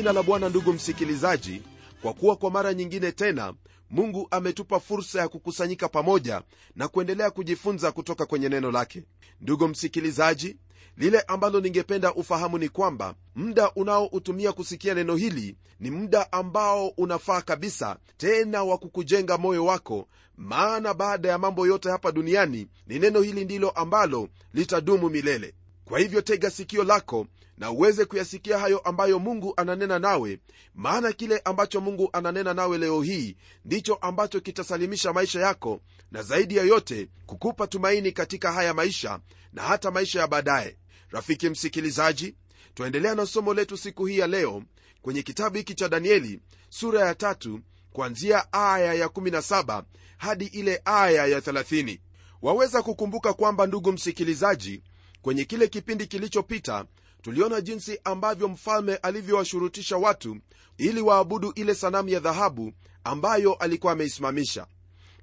jina la bwana ndugu msikilizaji kwa kuwa kwa mara nyingine tena mungu ametupa fursa ya kukusanyika pamoja na kuendelea kujifunza kutoka kwenye neno lake. Ndugu msikilizaji lile ambalo ningependa ufahamu ni kwamba muda unaoutumia kusikia neno hili ni muda ambao unafaa kabisa tena wa kukujenga moyo wako maana baada ya mambo yote hapa duniani ni neno hili ndilo ambalo litadumu milele. Kwa hivyo tega sikio lako na uweze kuyasikia hayo ambayo mungu ananena nawe maana kile ambacho mungu ananena nawe leo hii ndicho ambacho kitasalimisha maisha yako na zaidi ya yote kukupa tumaini katika haya maisha na hata maisha ya baadaye. Rafiki msikilizaji twaendelea na somo letu siku hii ya leo kwenye kitabu hiki cha danieli sura ya tatu kuanzia aya ya 17 hadi ile aya ya 30 waweza kukumbuka kwamba ndugu msikilizaji kwenye kile kipindi kilichopita tuliona jinsi ambavyo mfalme alivyowashurutisha watu ili waabudu ile sanamu ya dhahabu ambayo alikuwa ameisimamisha.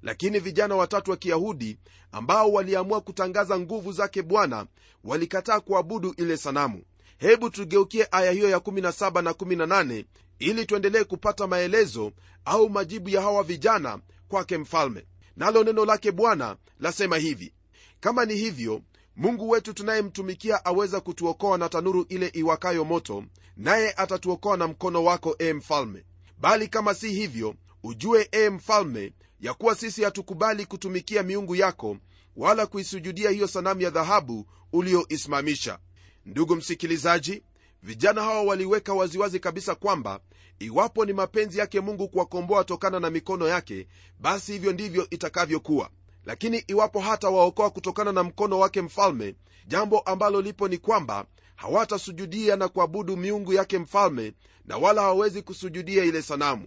Lakini vijana watatu wa kiyahudi ambao waliamua kutangaza nguvu zake bwana walikataa kuabudu ile sanamu. Hebu tugeukie aya hiyo ya 17 na 18 ili tuendelee kupata maelezo au majibu ya hawa vijana kwake mfalme. Nalo neno lake bwana lasema hivi kama ni hivyo mungu wetu tunayemtumikia aweza kutuokoa na tanuru ile iwakayo moto naye atatuokoa na mkono wako e mfalme. Bali kama si hivyo ujue e mfalme ya kuwa sisi hatukubali kutumikia miungu yako wala kuisujudia hiyo sanamu ya dhahabu ulioisimamisha ndugu msikilizaji vijana hawa waliweka waziwazi kabisa kwamba iwapo ni mapenzi yake mungu kuwakomboa tokana na mikono yake basi hivyo ndivyo itakavyokuwa lakini iwapo hata waokoa kutokana na mkono wake mfalme jambo ambalo lipo ni kwamba hawatasujudia na kuabudu miungu yake mfalme na wala hawawezi kusujudia ile sanamu.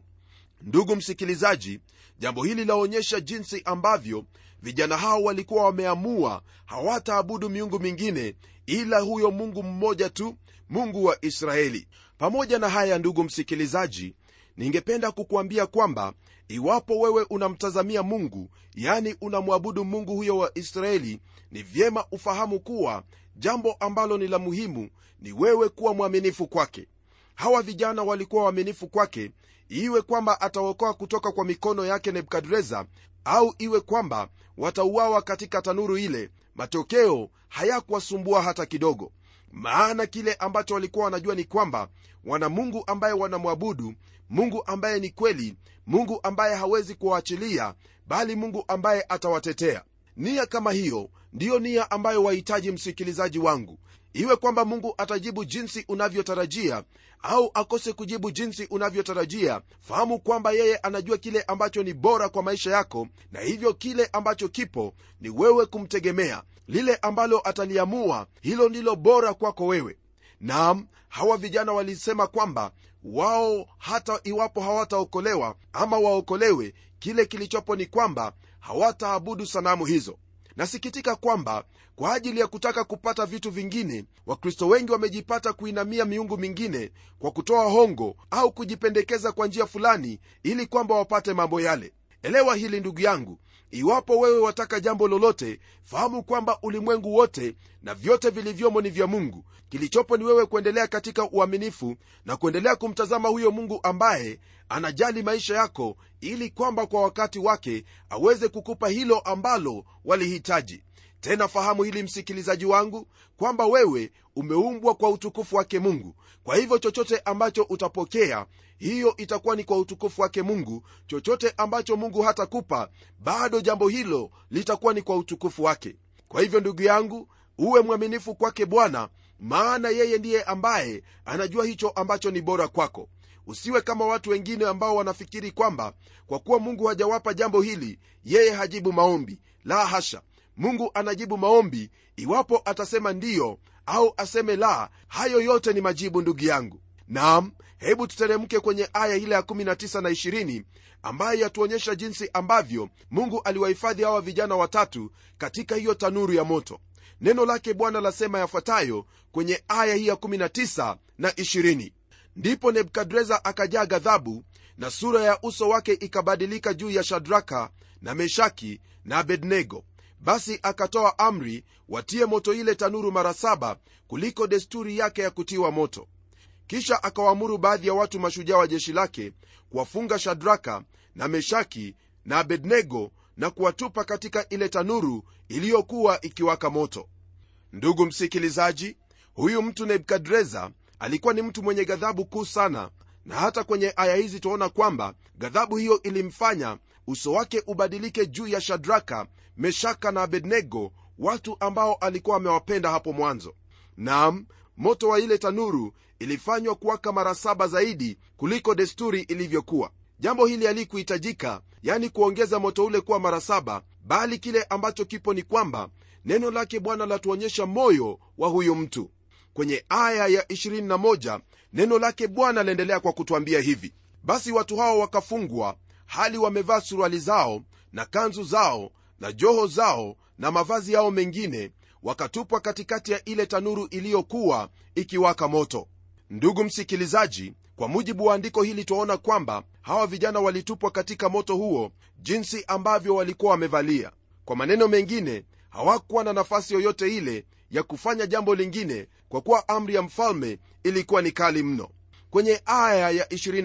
Ndugu msikilizaji jambo hili laonyesha jinsi ambavyo vijana hao walikuwa wameamua hawataabudu miungu mingine ila huyo mungu mmoja tu mungu wa israeli. Pamoja na haya ndugu msikilizaji ningependa kukuambia kwamba iwapo wewe unamtazamia mungu yani unamwabudu mungu huyo wa israeli ni vyema ufahamu kuwa jambo ambalo ni la muhimu ni wewe kuwa mwaminifu kwake. Hawa vijana walikuwa waaminifu kwake iwe kwamba ataokoa kutoka kwa mikono yake nebukadreza au iwe kwamba watauawa katika tanuru ile matokeo hayakuwasumbua hata kidogo. Maana kile ambacho walikuwa wanajua ni kwamba wana mungu ambaye wanamwabudu mungu ambaye ni kweli mungu ambaye hawezi kuwaachilia bali mungu ambaye atawatetea. Nia kama hiyo ndiyo nia ambayo wahitaji msikilizaji wangu. Iwe kwamba mungu atajibu jinsi unavyotarajia au akose kujibu jinsi unavyotarajia fahamu kwamba yeye anajua kile ambacho ni bora kwa maisha yako na hivyo kile ambacho kipo ni wewe kumtegemea. Lile ambalo ataliamua hilo ndilo bora kwako wewe. Naam hawa vijana walisema kwamba wao hata iwapo hawataokolewa ama waokolewe kile kilichopo ni kwamba hawataabudu sanamu hizo. Nasikitika kwamba kwa ajili ya kutaka kupata vitu vingine wakristo wengi wamejipata kuinamia miungu mingine kwa kutoa hongo au kujipendekeza kwa njia fulani ili kwamba wapate mambo yale. Elewa hili ndugu yangu iwapo wewe wataka jambo lolote fahamu kwamba ulimwengu wote na vyote vilivyomo ni vya mungu. Kilichopo ni wewe kuendelea katika uaminifu na kuendelea kumtazama huyo mungu ambaye anajali maisha yako ili kwamba kwa wakati wake aweze kukupa hilo ambalo walihitaji tena fahamu hili msikilizaji wangu kwamba wewe umeumbwa kwa utukufu wake mungu. Kwa hivyo chochote ambacho utapokea hiyo itakuwa ni kwa utukufu wake mungu. Chochote ambacho mungu hatakupa bado jambo hilo litakuwa ni kwa utukufu wake. Kwa hivyo ndugu yangu uwe mwaminifu kwake bwana maana yeye ndiye ambaye anajua hicho ambacho ni bora kwako. Usiwe kama watu wengine ambao wanafikiri kwamba kwa kuwa mungu hajawapa jambo hili yeye hajibu maombi. La hasha mungu anajibu maombi iwapo atasema ndiyo au aseme la hayo yote ni majibu ndugu yangu. Nam hebu tuteremke kwenye aya ile ya 19 na 20 ambayo yatuonyesha jinsi ambavyo mungu aliwahifadhi hawa vijana watatu katika hiyo tanuru ya moto. Neno lake bwana lasema yafuatayo kwenye aya hii ya 19 na 20 ndipo nebukadreza akajaa ghadhabu na sura ya uso wake ikabadilika juu ya shadraka na meshaki na abednego basi akatoa amri watie moto ile tanuru mara saba kuliko desturi yake ya kutiwa moto. Kisha akawaamuru baadhi ya watu mashujaa wa jeshi lake kuwafunga shadraka na meshaki na abednego na kuwatupa katika ile tanuru iliyokuwa ikiwaka moto. Ndugu msikilizaji huyu mtu nebukadreza alikuwa ni mtu mwenye ghadhabu kuu sana na hata kwenye aya hizi tuaona kwamba ghadhabu hiyo ilimfanya uso wake ubadilike juu ya shadraka meshaka na abednego watu ambao alikuwa amewapenda hapo mwanzo. Nam moto wa ile tanuru ilifanywa kuwaka mara saba zaidi kuliko desturi ilivyokuwa. Jambo hili halikuhitajika yani kuongeza moto ule kuwa mara saba bali kile ambacho kipo ni kwamba neno lake bwana latuonyesha moyo wa huyu mtu. Kwenye aya ya 21 neno lake bwana laendelea kwa kutwambia hivi. Basi watu hao wakafungwa hali wamevaa suruali zao na kanzu zao na joho zao na mavazi yao mengine wakatupwa katikati ya ile tanuru iliyokuwa ikiwaka moto. Ndugu msikilizaji kwa mujibu wa andiko hili twaona kwamba hawa vijana walitupwa katika moto huo jinsi ambavyo walikuwa wamevalia. Kwa maneno mengine hawakuwa na nafasi yoyote ile ya kufanya jambo lingine kwa kuwa amri ya mfalme ilikuwa ni kali mno. Kwenye aya ya 22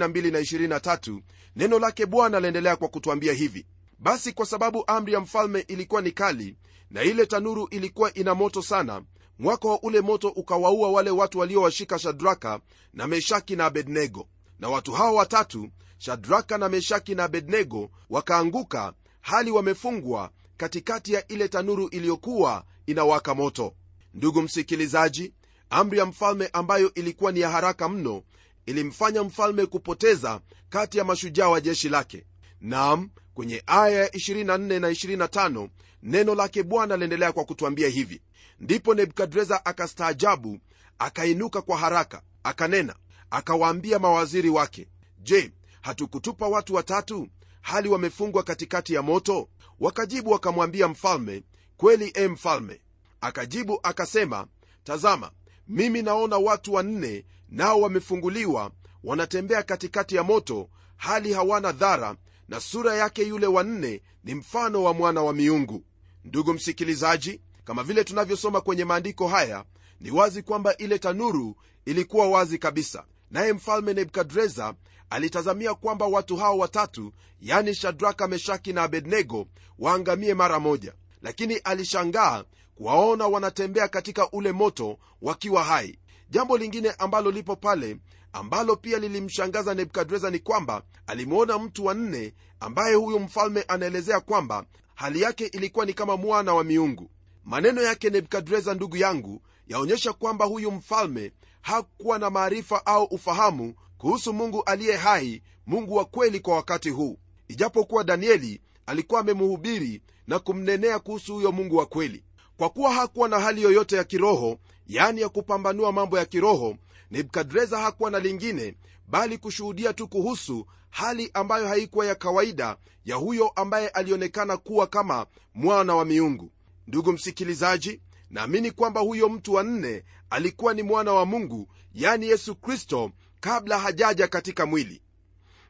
na 23 neno lake bwana laendelea kwa kutwambia hivi basi kwa sababu amri ya mfalme ilikuwa ni kali na ile tanuru ilikuwa ina moto sana mwaka wa ule moto ukawaua wale watu waliowashika shadraka na meshaki na abednego. Na watu hao watatu shadraka na meshaki na abednego wakaanguka hali wamefungwa katikati ya ile tanuru iliyokuwa inawaka moto. Ndugu msikilizaji amri ya mfalme ambayo ilikuwa ni ya haraka mno ilimfanya mfalme kupoteza kati ya mashujaa wa jeshi lake. Nam kwenye aya ya 24 na 25 neno lake bwana aliendelea kwa kutwambia hivi. Ndipo nebukadreza akastaajabu akainuka kwa haraka akanena akawaambia mawaziri wake je hatukutupa watu watatu? Hali wamefungwa katikati ya moto? Wakajibu wakamwambia mfalme kweli e mfalme. Akajibu akasema tazama mimi naona watu wanne nao wamefunguliwa wanatembea katikati ya moto hali hawana dhara na sura yake yule wanne ni mfano wa mwana wa miungu. Ndugu msikilizaji kama vile tunavyosoma kwenye maandiko haya ni wazi kwamba ile tanuru ilikuwa wazi kabisa. Naye mfalme nebukadreza alitazamia kwamba watu hao watatu yani shadraka meshaki na abednego waangamie mara moja. Lakini alishangaa kuwaona wanatembea katika ule moto wakiwa hai. Jambo lingine ambalo lipo pale ambalo pia lilimshangaza nebukadreza ni kwamba alimwona mtu wa nne ambaye huyu mfalme anaelezea kwamba hali yake ilikuwa ni kama mwana wa miungu. Maneno yake nebukadreza ndugu yangu yaonyesha kwamba huyu mfalme hakuwa na maarifa au ufahamu kuhusu mungu aliye hai mungu wa kweli kwa wakati huu. Ijapokuwa danieli alikuwa amemhubiri na kumnenea kuhusu huyo mungu wa kweli. Kwa kuwa hakuwa na hali yoyote ya kiroho yaani ya kupambanua mambo ya kiroho nebukadreza hakuwa na lingine bali kushuhudia tu kuhusu hali ambayo haikuwa ya kawaida ya huyo ambaye alionekana kuwa kama mwana wa miungu. Ndugu msikilizaji naamini kwamba huyo mtu wa nne alikuwa ni mwana wa mungu yani yesu kristo kabla hajaja katika mwili.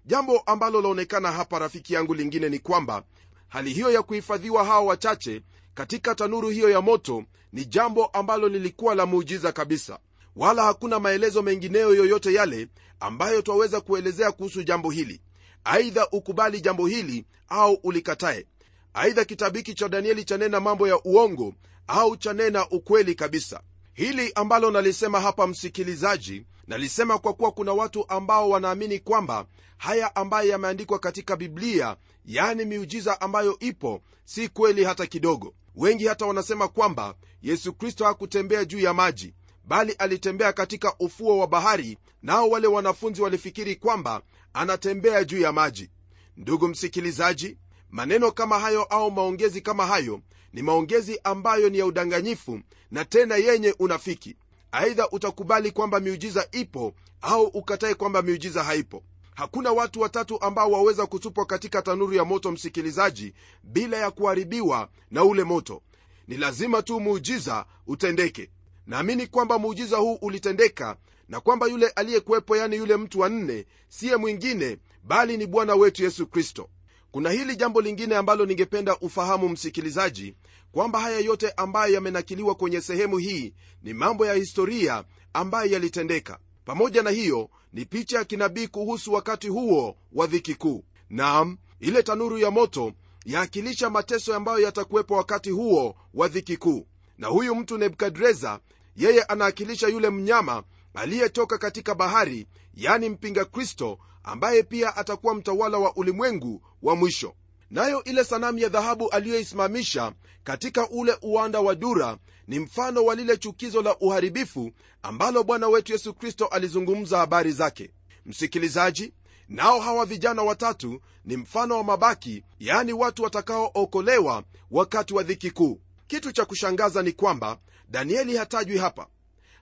Jambo ambalo laonekana hapa rafiki yangu lingine ni kwamba hali hiyo ya kuhifadhiwa hawa wachache katika tanuru hiyo ya moto ni jambo ambalo lilikuwa la muujiza kabisa wala hakuna maelezo mengineyo yoyote yale ambayo twaweza kuelezea kuhusu jambo hili. Aidha ukubali jambo hili au ulikatae. Aidha kitabu hiki cha danieli chanena mambo ya uongo au chanena ukweli kabisa. Hili ambalo nalisema hapa msikilizaji nalisema kwa kuwa kuna watu ambao wanaamini kwamba haya ambayo yameandikwa katika biblia yani miujiza ambayo ipo si kweli hata kidogo. Wengi hata wanasema kwamba yesu kristo hakutembea juu ya maji bali alitembea katika ufuo wa bahari nao wale wanafunzi walifikiri kwamba anatembea juu ya maji. Ndugu msikilizaji maneno kama hayo au maongezi kama hayo ni maongezi ambayo ni ya udanganyifu na tena yenye unafiki. Aidha utakubali kwamba miujiza ipo au ukatae kwamba miujiza haipo. Hakuna watu watatu ambao waweza kutupwa katika tanuru ya moto msikilizaji bila ya kuharibiwa na ule moto. Ni lazima tu muujiza utendeke naamini kwamba muujiza huu ulitendeka na kwamba yule aliyekuwepo yani yule mtu wa nne siye mwingine bali ni bwana wetu yesu kristo. Kuna hili jambo lingine ambalo ningependa ufahamu msikilizaji kwamba haya yote ambayo yamenakiliwa kwenye sehemu hii ni mambo ya historia ambayo yalitendeka. Pamoja na hiyo ni picha ya kinabii kuhusu wakati huo wa dhiki kuu. Nam ile tanuru ya moto yaakilisha mateso ambayo yatakuwepo wakati huo wa dhiki kuu. Na huyu mtu nebukadreza yeye anaakilisha yule mnyama aliyetoka katika bahari yani mpinga kristo ambaye pia atakuwa mtawala wa ulimwengu wa mwisho. Nayo ile sanamu ya dhahabu aliyoisimamisha katika ule uwanda wa dura ni mfano wa lile chukizo la uharibifu ambalo bwana wetu yesu kristo alizungumza habari zake. Msikilizaji nao hawa vijana watatu ni mfano wa mabaki yaani watu watakaookolewa wakati wa dhiki kuu. Kitu cha kushangaza ni kwamba danieli hatajwi hapa.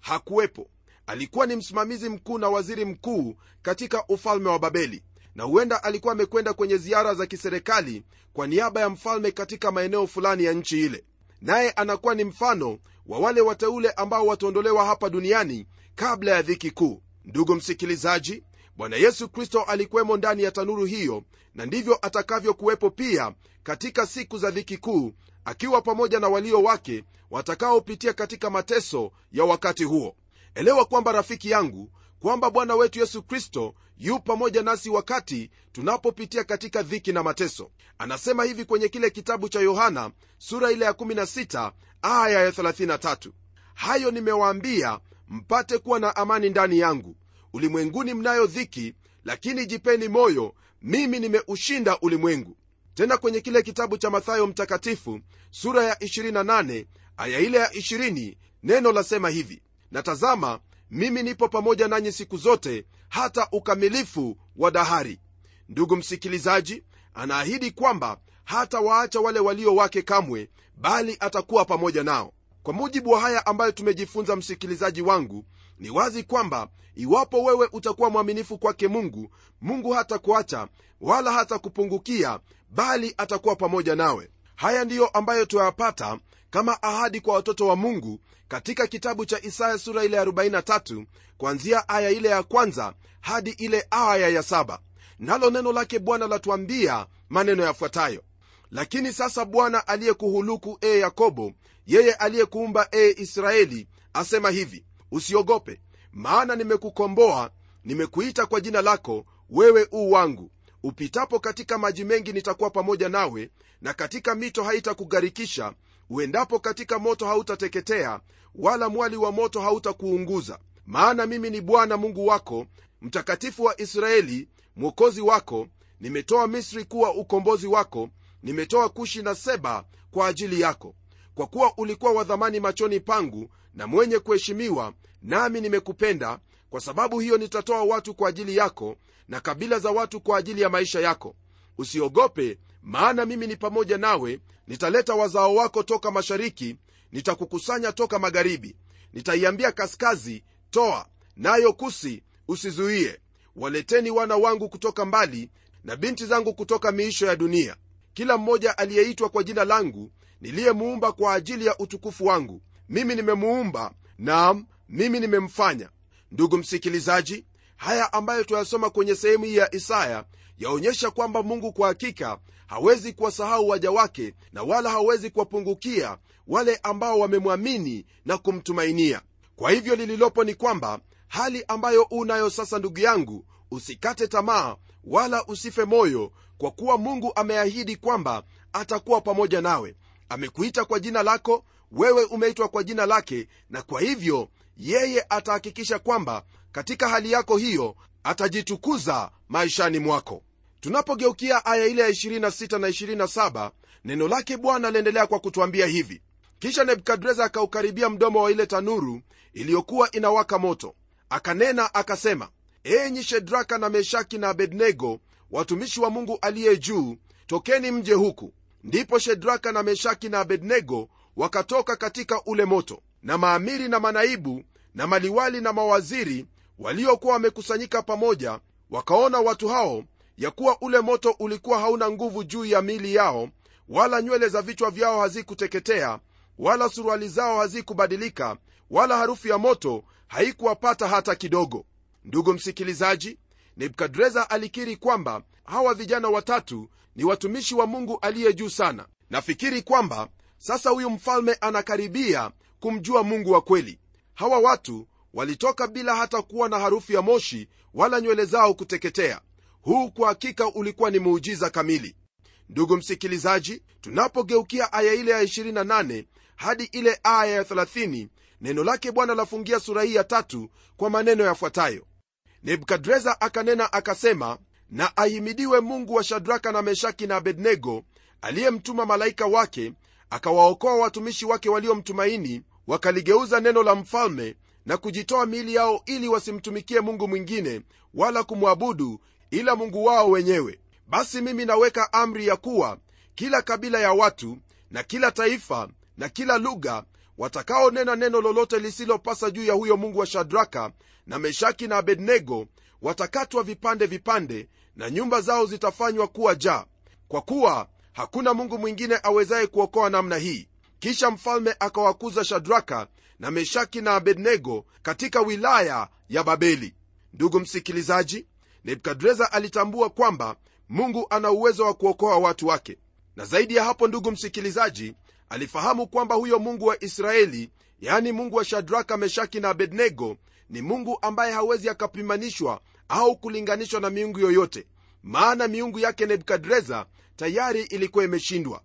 Hakuwepo. Alikuwa ni msimamizi mkuu na waziri mkuu katika ufalme wa babeli na huenda alikuwa amekwenda kwenye ziara za kiserikali kwa niaba ya mfalme katika maeneo fulani ya nchi ile. Naye anakuwa ni mfano wa wale wateule ambao wataondolewa hapa duniani kabla ya dhiki kuu. Ndugu msikilizaji bwana yesu kristo alikuwemo ndani ya tanuru hiyo na ndivyo atakavyokuwepo pia katika siku za dhiki kuu akiwa pamoja na walio wake watakaopitia katika mateso ya wakati huo. Elewa kwamba rafiki yangu kwamba bwana wetu yesu kristo yu pamoja nasi wakati tunapopitia katika dhiki na mateso. Anasema hivi kwenye kile kitabu cha yohana sura ile ya 16 aya ya 33 hayo nimewaambia mpate kuwa na amani ndani yangu. Ulimwenguni mnayo dhiki lakini jipeni moyo mimi nimeushinda ulimwengu tena kwenye kile kitabu cha mathayo mtakatifu sura ya 28 aya ile ya 20 neno lasema hivi na tazama mimi nipo pamoja nanyi siku zote hata ukamilifu wa dahari. Ndugu msikilizaji anaahidi kwamba hata waacha wale walio wake kamwe bali atakuwa pamoja nao. Kwa mujibu wa haya ambayo tumejifunza msikilizaji wangu ni wazi kwamba iwapo wewe utakuwa mwaminifu kwake mungu mungu hatakuacha wala hatakupungukia bali atakuwa pamoja nawe. Haya ndiyo ambayo tuyapata kama ahadi kwa watoto wa mungu katika kitabu cha isaya sura ile ya 43 kuanzia aya ile ya kwanza hadi ile aya ya saba. Nalo neno lake bwana latuambia maneno yafuatayo. Lakini sasa bwana aliyekuhuluku ee yakobo yeye aliyekuumba ee israeli asema hivi usiogope maana nimekukomboa nimekuita kwa jina lako wewe u wangu. Upitapo katika maji mengi nitakuwa pamoja nawe na katika mito haitakugharikisha uendapo katika moto hautateketea wala mwali wa moto hautakuunguza. Maana mimi ni bwana mungu wako mtakatifu wa israeli mwokozi wako. Nimetoa misri kuwa ukombozi wako nimetoa kushi na seba kwa ajili yako. Kwa kuwa ulikuwa wa dhamani machoni pangu na mwenye kuheshimiwa nami nimekupenda kwa sababu hiyo nitatoa watu kwa ajili yako na kabila za watu kwa ajili ya maisha yako. Usiogope maana mimi ni pamoja nawe nitaleta wazao wako toka mashariki nitakukusanya toka magharibi. Nitaiambia kaskazi toa nayo kusi usizuie. Waleteni wana wangu kutoka mbali na binti zangu kutoka miisho ya dunia. Kila mmoja aliyeitwa kwa jina langu niliyemuumba kwa ajili ya utukufu wangu mimi nimemuumba nam mimi nimemfanya. Ndugu msikilizaji haya ambayo tuyasoma kwenye sehemu hii ya isaya yaonyesha kwamba mungu kwa hakika hawezi kuwasahau waja wake na wala hawezi kuwapungukia wale ambao wamemwamini na kumtumainia. Kwa hivyo lililopo ni kwamba hali ambayo unayo sasa ndugu yangu usikate tamaa wala usife moyo kwa kuwa mungu ameahidi kwamba atakuwa pamoja nawe. Amekuita kwa jina lako wewe umeitwa kwa jina lake na kwa hivyo yeye atahakikisha kwamba katika hali yako hiyo atajitukuza maishani mwako. Tunapogeukia aya ile ya 26 na 27 neno lake bwana aliendelea kwa kutwambia hivi. Kisha nebukadreza akaukaribia mdomo wa ile tanuru iliyokuwa inawaka moto. Akanena akasema enyi shedraka na meshaki na abednego watumishi wa mungu aliye juu tokeni mje huku. Ndipo shedraka na meshaki na abednego wakatoka katika ule moto na maamiri na manaibu na maliwali na mawaziri waliokuwa wamekusanyika pamoja wakaona watu hao ya kuwa ule moto ulikuwa hauna nguvu juu ya mili yao wala nywele za vichwa vyao hazikuteketea wala suruali zao hazikubadilika wala harufu ya moto haikuwapata hata kidogo. Ndugu msikilizaji nebukadreza alikiri kwamba hawa vijana watatu ni watumishi wa mungu aliye juu sana. Nafikiri kwamba sasa huyu mfalme anakaribia kumjua mungu wa kweli. Hawa watu walitoka bila hata kuwa na harufu ya moshi wala nywele zao kuteketea. Huu kwa hakika ulikuwa ni muujiza kamili. Ndugu msikilizaji tunapogeukia aya ile ya 28 hadi ile aya ya 30 neno lake bwana lafungia sura hii ya tatu kwa maneno yafuatayo. Nebukadreza akanena akasema na ahimidiwe mungu wa shadraka na meshaki na abednego aliyemtuma malaika wake akawaokoa watumishi wake waliomtumaini wakaligeuza neno la mfalme na kujitoa miili yao ili wasimtumikie mungu mwingine wala kumwabudu ila mungu wao wenyewe. Basi mimi naweka amri ya kuwa kila kabila ya watu na kila taifa na kila lugha watakaonena neno lolote lisilopasa juu ya huyo mungu wa shadraka na meshaki na abednego watakatwa vipande vipande na nyumba zao zitafanywa kuwa jaa. Kwa kuwa hakuna mungu mwingine awezaye kuokoa namna hii. Kisha mfalme akawakuza shadraka na meshaki na abednego katika wilaya ya babeli. Ndugu msikilizaji nebukadreza alitambua kwamba mungu ana uwezo wa kuokoa watu wake. Na zaidi ya hapo ndugu msikilizaji alifahamu kwamba huyo mungu wa israeli yaani mungu wa shadraka meshaki na abednego ni mungu ambaye hawezi akapimanishwa au kulinganishwa na miungu yoyote. Maana miungu yake nebukadreza tayari ilikuwa imeshindwa.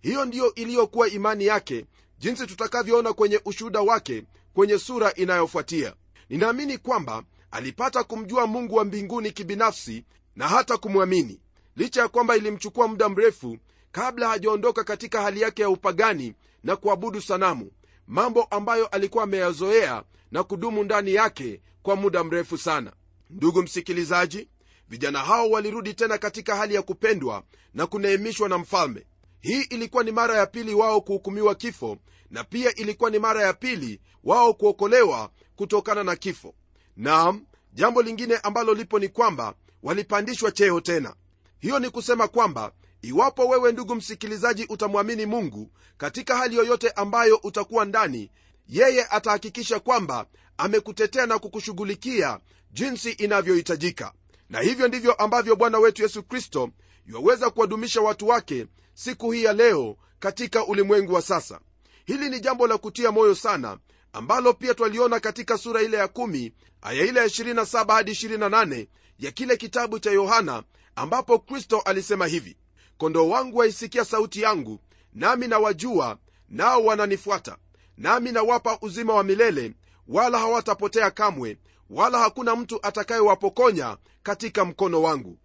Hiyo ndiyo iliyokuwa imani yake jinsi tutakavyoona kwenye ushuhuda wake kwenye sura inayofuatia. Ninaamini kwamba alipata kumjua mungu wa mbinguni kibinafsi na hata kumwamini. Licha ya kwamba ilimchukua muda mrefu kabla hajaondoka katika hali yake ya upagani na kuabudu sanamu mambo ambayo alikuwa ameyazoea na kudumu ndani yake kwa muda mrefu sana. Ndugu msikilizaji vijana hao walirudi tena katika hali ya kupendwa na kuneemishwa na mfalme. Hii ilikuwa ni mara ya pili wao kuhukumiwa kifo na pia ilikuwa ni mara ya pili wao kuokolewa kutokana na kifo. Naam jambo lingine ambalo lipo ni kwamba walipandishwa cheo tena. Hiyo ni kusema kwamba iwapo wewe ndugu msikilizaji utamwamini mungu katika hali yoyote ambayo utakuwa ndani yeye atahakikisha kwamba amekutetea na kukushughulikia jinsi inavyohitajika na hivyo ndivyo ambavyo bwana wetu yesu kristo yuwaweza kuwadumisha watu wake siku hii ya leo katika ulimwengu wa sasa. Hili ni jambo la kutia moyo sana ambalo pia twaliona katika sura ile ya 1 aya ile ya 27 hadi 28 ya kile kitabu cha yohana ambapo kristo alisema hivi kondoo wangu waisikia sauti yangu nami nawajua nao wananifuata. Nami nawapa uzima wa milele wala hawatapotea kamwe wala hakuna mtu atakayewapokonya katika mkono wangu.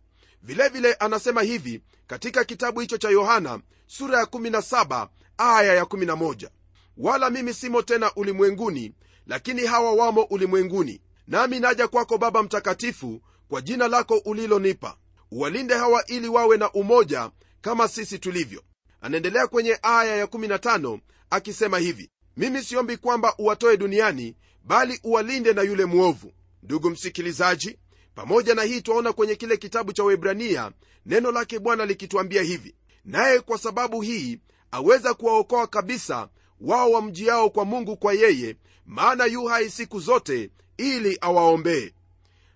Vilevile vile anasema hivi katika kitabu hicho cha yohana sura ya 17 aya ya 11 wala mimi simo tena ulimwenguni lakini hawa wamo ulimwenguni. Nami naja kwako baba mtakatifu kwa jina lako ulilonipa. Uwalinde hawa ili wawe na umoja kama sisi tulivyo. Anaendelea kwenye aya ya15 akisema hivi mimi siombi kwamba uwatoe duniani bali uwalinde na yule mwovu. Ndugu msikilizaji pamoja na hii twaona kwenye kile kitabu cha webrania neno lake bwana likituambia hivi naye kwa sababu hii aweza kuwaokoa kabisa wao wamjiao kwa mungu kwa yeye maana yu hai siku zote ili awaombee.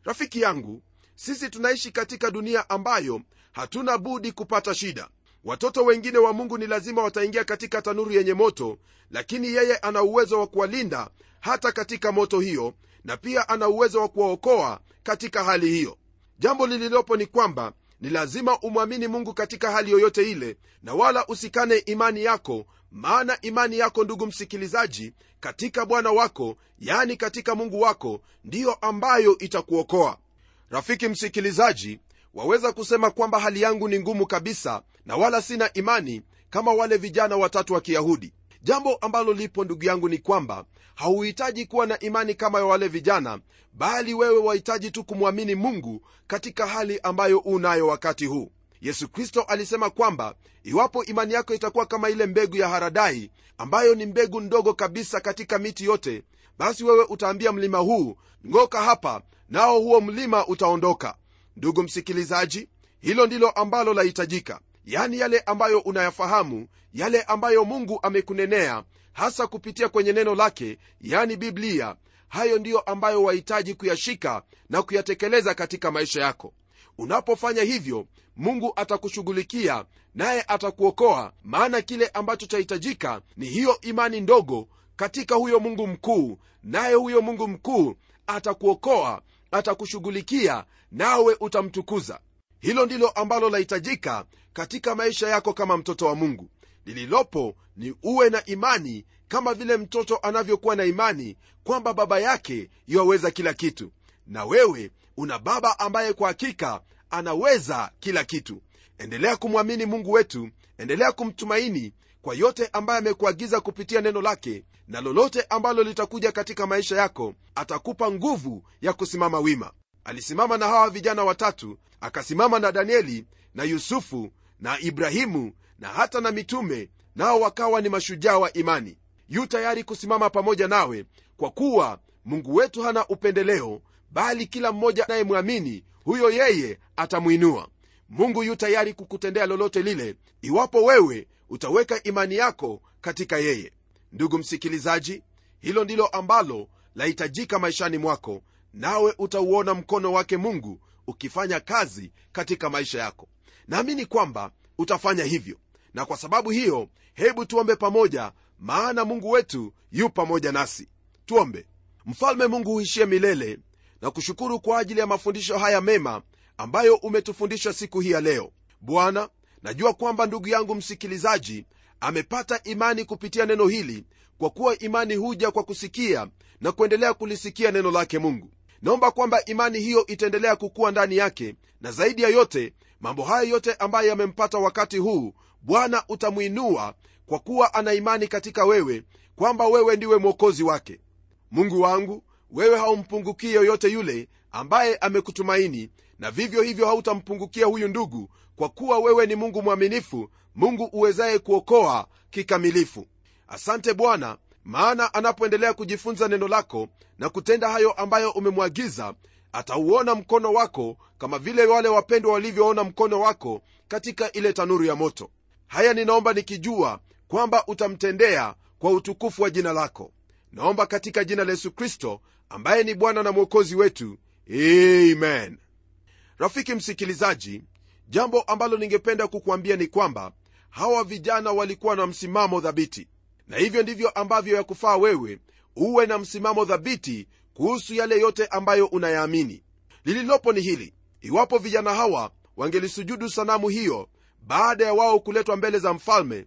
Rafiki yangu sisi tunaishi katika dunia ambayo hatuna budi kupata shida. Watoto wengine wa mungu ni lazima wataingia katika tanuru yenye moto lakini yeye ana uwezo wa kuwalinda hata katika moto hiyo na pia ana uwezo wa kuwaokoa katika hali hiyo. Jambo lililopo ni kwamba ni lazima umwamini mungu katika hali yoyote ile na wala usikane imani yako maana imani yako ndugu msikilizaji katika bwana wako yani katika mungu wako ndiyo ambayo itakuokoa. Rafiki msikilizaji waweza kusema kwamba hali yangu ni ngumu kabisa na wala sina imani kama wale vijana watatu wa kiyahudi jambo ambalo lipo ndugu yangu ni kwamba hauhitaji kuwa na imani kama ya wale vijana bali wewe wahitaji tu kumwamini mungu katika hali ambayo unayo wakati huu. Yesu kristo alisema kwamba iwapo imani yako itakuwa kama ile mbegu ya haradai ambayo ni mbegu ndogo kabisa katika miti yote basi wewe utaambia mlima huu ng'oka hapa nao huo mlima utaondoka. Ndugu msikilizaji hilo ndilo ambalo lahitajika yani yale ambayo unayafahamu yale ambayo mungu amekunenea hasa kupitia kwenye neno lake yani biblia. Hayo ndiyo ambayo wahitaji kuyashika na kuyatekeleza katika maisha yako. Unapofanya hivyo mungu atakushughulikia naye atakuokoa. Maana kile ambacho chahitajika ni hiyo imani ndogo katika huyo mungu mkuu naye huyo mungu mkuu atakuokoa atakushughulikia nawe utamtukuza hilo ndilo ambalo lahitajika katika maisha yako kama mtoto wa mungu. Lililopo ni uwe na imani kama vile mtoto anavyokuwa na imani kwamba baba yake yuwaweza kila kitu. Na wewe una baba ambaye kwa hakika anaweza kila kitu. Endelea kumwamini mungu wetu endelea kumtumaini kwa yote ambaye amekuagiza kupitia neno lake na lolote ambalo litakuja katika maisha yako atakupa nguvu ya kusimama wima. Alisimama na hawa vijana watatu akasimama na danieli na yusufu na ibrahimu na hata na mitume nao wakawa ni mashujaa wa imani. Yu tayari kusimama pamoja nawe kwa kuwa mungu wetu hana upendeleo bali kila mmoja anayemwamini huyo yeye atamwinua. Mungu yu tayari kukutendea lolote lile iwapo wewe utaweka imani yako katika yeye. Ndugu msikilizaji hilo ndilo ambalo lahitajika maishani mwako nawe utauona mkono wake mungu ukifanya kazi katika maisha yako. Naamini kwamba utafanya hivyo. Na kwa sababu hiyo hebu tuombe pamoja maana mungu wetu yu pamoja nasi. Tuombe. Mfalme mungu huishie milele na kushukuru kwa ajili ya mafundisho haya mema ambayo umetufundisha siku hii ya leo. Bwana najua kwamba ndugu yangu msikilizaji amepata imani kupitia neno hili kwa kuwa imani huja kwa kusikia na kuendelea kulisikia neno lake mungu naomba kwamba imani hiyo itaendelea kukuwa ndani yake na zaidi ya yote mambo hayo yote ambayo yamempata wakati huu bwana utamwinua kwa kuwa ana imani katika wewe kwamba wewe ndiwe mwokozi wake. Mungu wangu wewe haumpungukie yoyote yule ambaye amekutumaini na vivyo hivyo hautampungukia huyu ndugu kwa kuwa wewe ni mungu mwaminifu mungu uwezaye kuokoa kikamilifu. Asante bwana maana anapoendelea kujifunza neno lako na kutenda hayo ambayo umemwagiza atauona mkono wako kama vile wale wapendwa walivyoona mkono wako katika ile tanuru ya moto. Haya ninaomba nikijua kwamba utamtendea kwa utukufu wa jina lako. Naomba katika jina la yesu kristo ambaye ni bwana na mwokozi wetu. Amen. Rafiki msikilizaji jambo ambalo ningependa kukuambia ni kwamba hawa vijana walikuwa na msimamo dhabiti na hivyo ndivyo ambavyo yakufaa wewe uwe na msimamo dhabiti kuhusu yale yote ambayo unayaamini. Lililopo ni hili iwapo vijana hawa wangelisujudu sanamu hiyo baada ya wao kuletwa mbele za mfalme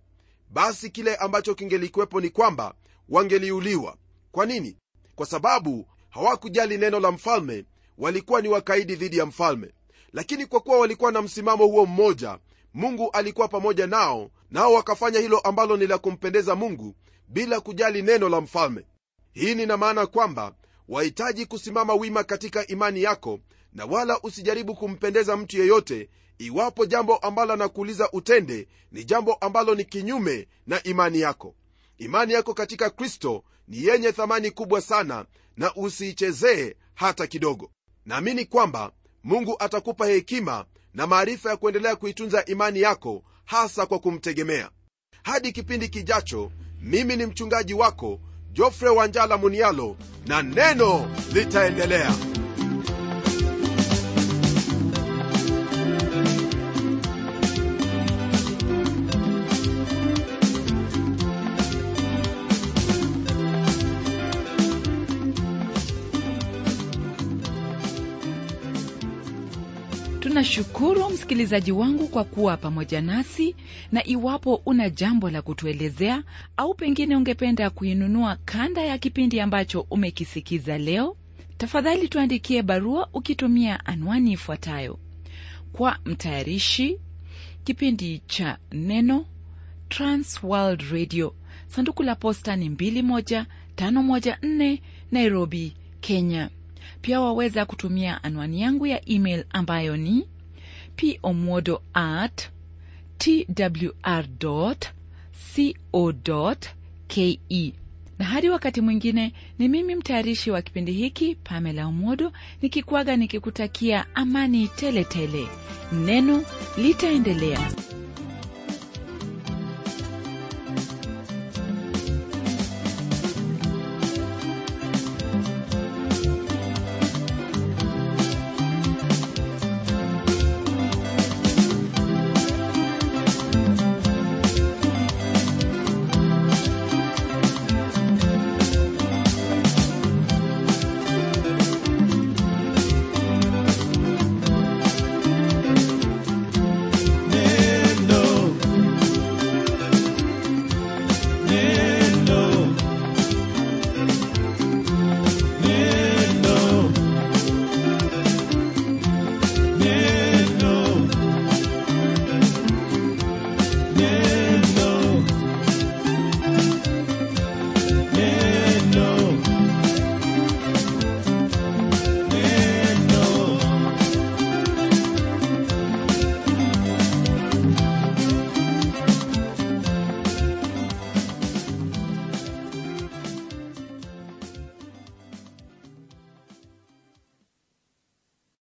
basi kile ambacho kingelikuwepo ni kwamba wangeliuliwa. Kwa nini? Kwa sababu hawakujali neno la mfalme walikuwa ni wakaidi dhidi ya mfalme. Lakini kwa kuwa walikuwa na msimamo huo mmoja mungu alikuwa pamoja nao nao wakafanya hilo ambalo ni la kumpendeza mungu bila kujali neno la mfalme. Hii nina maana kwamba wahitaji kusimama wima katika imani yako na wala usijaribu kumpendeza mtu yeyote iwapo jambo ambalo anakuuliza utende ni jambo ambalo ni kinyume na imani yako. Imani yako katika kristo ni yenye thamani kubwa sana na usiichezee hata kidogo. Naamini kwamba mungu atakupa hekima na maarifa ya kuendelea kuitunza imani yako hasa kwa kumtegemea. Hadi kipindi kijacho mimi ni mchungaji wako jofre wanjala munialo na neno litaendelea tunashukuru msikilizaji wangu kwa kuwa pamoja nasi na iwapo una jambo la kutuelezea au pengine ungependa kuinunua kanda ya kipindi ambacho umekisikiza leo tafadhali tuandikie barua ukitumia anwani ifuatayo. Kwa mtayarishi kipindi cha neno transworld radio. Sanduku la posta ni 21514 nairobi kenya. Pia waweza kutumia anwani yangu ya email ambayo ni pomodo at twr co ke na hadi wakati mwingine ni mimi mtayarishi wa kipindi hiki pamela umodo nikikwaga nikikutakia amani tele tele. Neno litaendelea